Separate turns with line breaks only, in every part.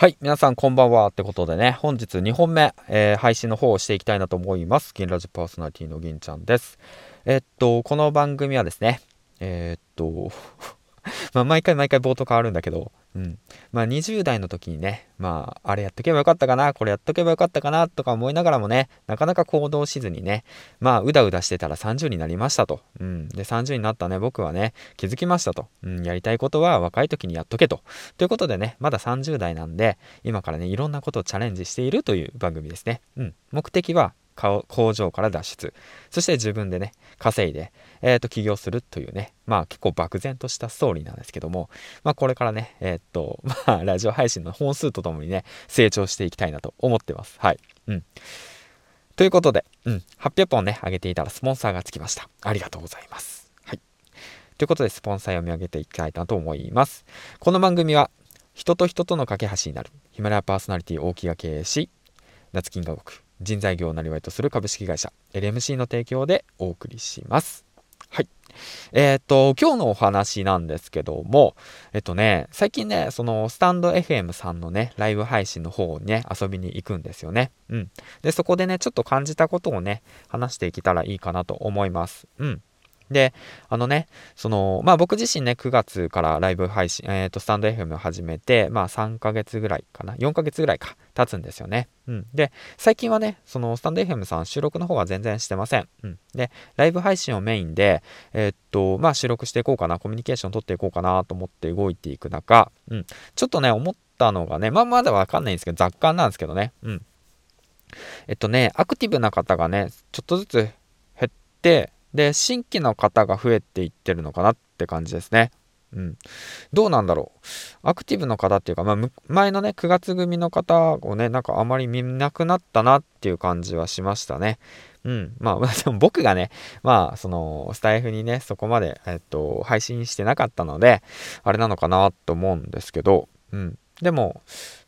はい。皆さんこんばんは。ってことでね、本日2本目、えー、配信の方をしていきたいなと思います。銀ラジパーソナリティの銀ちゃんです。えっと、この番組はですね、え、っと まあ、毎回毎回冒頭変わるんだけど、うん。まあ、20代の時にね、まあ、あれやっとけばよかったかな、これやっとけばよかったかな、とか思いながらもね、なかなか行動しずにね、まあ、うだうだしてたら30になりましたと。うん。で、30になったね、僕はね、気づきましたと。うん、やりたいことは若い時にやっとけと。ということでね、まだ30代なんで、今からね、いろんなことをチャレンジしているという番組ですね。うん。目的は、工場から脱出。そして自分でね稼いで、えー、と起業するというねまあ結構漠然としたストーリーなんですけどもまあこれからねえー、っ とまあラジオ配信の本数とともにね成長していきたいなと思ってます。はい。うん。ということで、うん、800本ね上げていたらスポンサーがつきました。ありがとうございます。はい。ということでスポンサー読み上げていきたいなと思います。この番組は人と人との架け橋になる。ヒマラヤパーソナリティ大木が経営し夏金が動く。人材業をなりとする株式会社 LMC の提供でお送りします。はい。えっ、と、今日のお話なんですけども、えっとね、最近ね、そのスタンド FM さんのね、ライブ配信の方にね、遊びに行くんですよね。うん。で、そこでね、ちょっと感じたことをね、話していけたらいいかなと思います。うん。で、あのね、その、まあ僕自身ね、9月からライブ配信、えっ、ー、と、スタンド FM を始めて、まあ3ヶ月ぐらいかな、4ヶ月ぐらいか、経つんですよね。うん。で、最近はね、その、スタンド FM さん収録の方は全然してません。うん。で、ライブ配信をメインで、えー、っと、まあ収録していこうかな、コミュニケーション取っていこうかなと思って動いていく中、うん。ちょっとね、思ったのがね、まあまだわかんないんですけど、雑感なんですけどね。うん。えっとね、アクティブな方がね、ちょっとずつ減って、で、新規の方が増えていってるのかなって感じですね。うん。どうなんだろう。アクティブの方っていうか、まあ、前のね、9月組の方をね、なんかあまり見なくなったなっていう感じはしましたね。うん。まあ、でも僕がね、まあ、その、スタイフにね、そこまで、えっと、配信してなかったので、あれなのかなと思うんですけど、うん。でも、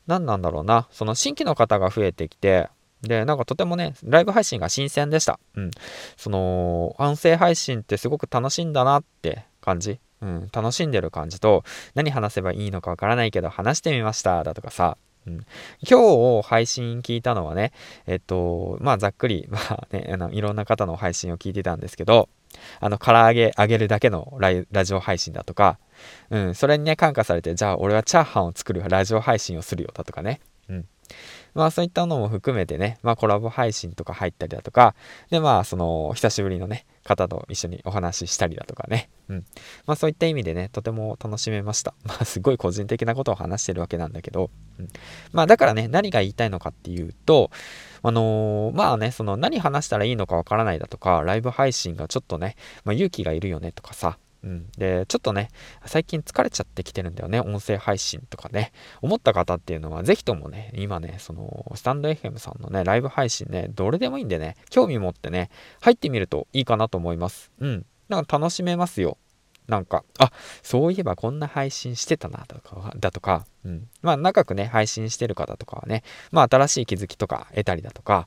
何なんだろうな。その新規の方が増えてきて、で、なんかとてもね、ライブ配信が新鮮でした。うん。その、音声配信ってすごく楽しいんだなって感じ。うん、楽しんでる感じと、何話せばいいのかわからないけど話してみましただとかさ、うん、今日配信聞いたのはね、えっと、まあざっくり、まあね、あのいろんな方の配信を聞いてたんですけど、あの、唐揚げ揚げるだけのラジオ配信だとか、うん、それにね、感化されて、じゃあ俺はチャーハンを作るラジオ配信をするよだとかね、まあそういったのも含めてね、まあコラボ配信とか入ったりだとか、でまあその久しぶりのね、方と一緒にお話ししたりだとかね、うん。まあそういった意味でね、とても楽しめました。まあすごい個人的なことを話してるわけなんだけど、うん。まあだからね、何が言いたいのかっていうと、あのー、まあね、その何話したらいいのかわからないだとか、ライブ配信がちょっとね、まあ勇気がいるよねとかさ、うん。で、ちょっとね、最近疲れちゃってきてるんだよね。音声配信とかね。思った方っていうのは、ぜひともね、今ね、その、スタンド FM さんのね、ライブ配信ね、どれでもいいんでね、興味持ってね、入ってみるといいかなと思います。うん。なんか楽しめますよ。なんか、あ、そういえばこんな配信してたな、とか、だとか、うん。まあ、長くね、配信してる方とかはね、まあ、新しい気づきとか得たりだとか、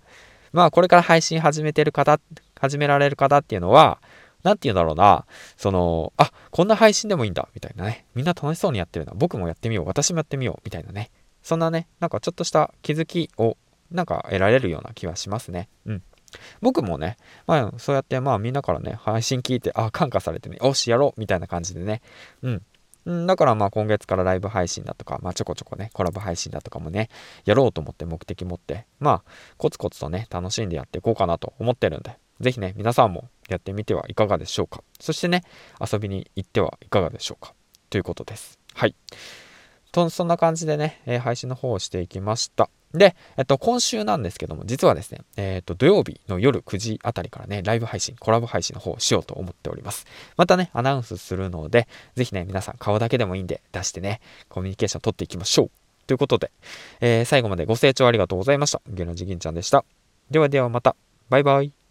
まあ、これから配信始めてる方、始められる方っていうのは、なんて言うんだろうな、その、あ、こんな配信でもいいんだ、みたいなね。みんな楽しそうにやってるな。僕もやってみよう。私もやってみよう。みたいなね。そんなね、なんかちょっとした気づきを、なんか得られるような気はしますね。うん。僕もね、まあ、そうやって、まあ、みんなからね、配信聞いて、あ、感化されてね、よし、やろうみたいな感じでね。うん。んだからまあ今月からライブ配信だとか、まあちょこちょこね、コラボ配信だとかもね、やろうと思って目的持って、まあコツコツとね、楽しんでやっていこうかなと思ってるんで、ぜひね、皆さんもやってみてはいかがでしょうか。そしてね、遊びに行ってはいかがでしょうか。ということです。はい。と、そんな感じでね、えー、配信の方をしていきました。で、えっと、今週なんですけども、実はですね、えっと、土曜日の夜9時あたりからね、ライブ配信、コラボ配信の方をしようと思っております。またね、アナウンスするので、ぜひね、皆さん顔だけでもいいんで出してね、コミュニケーション取っていきましょう。ということで、えー、最後までご清聴ありがとうございました。ゲラジギンちゃんでした。ではではまた。バイバイ。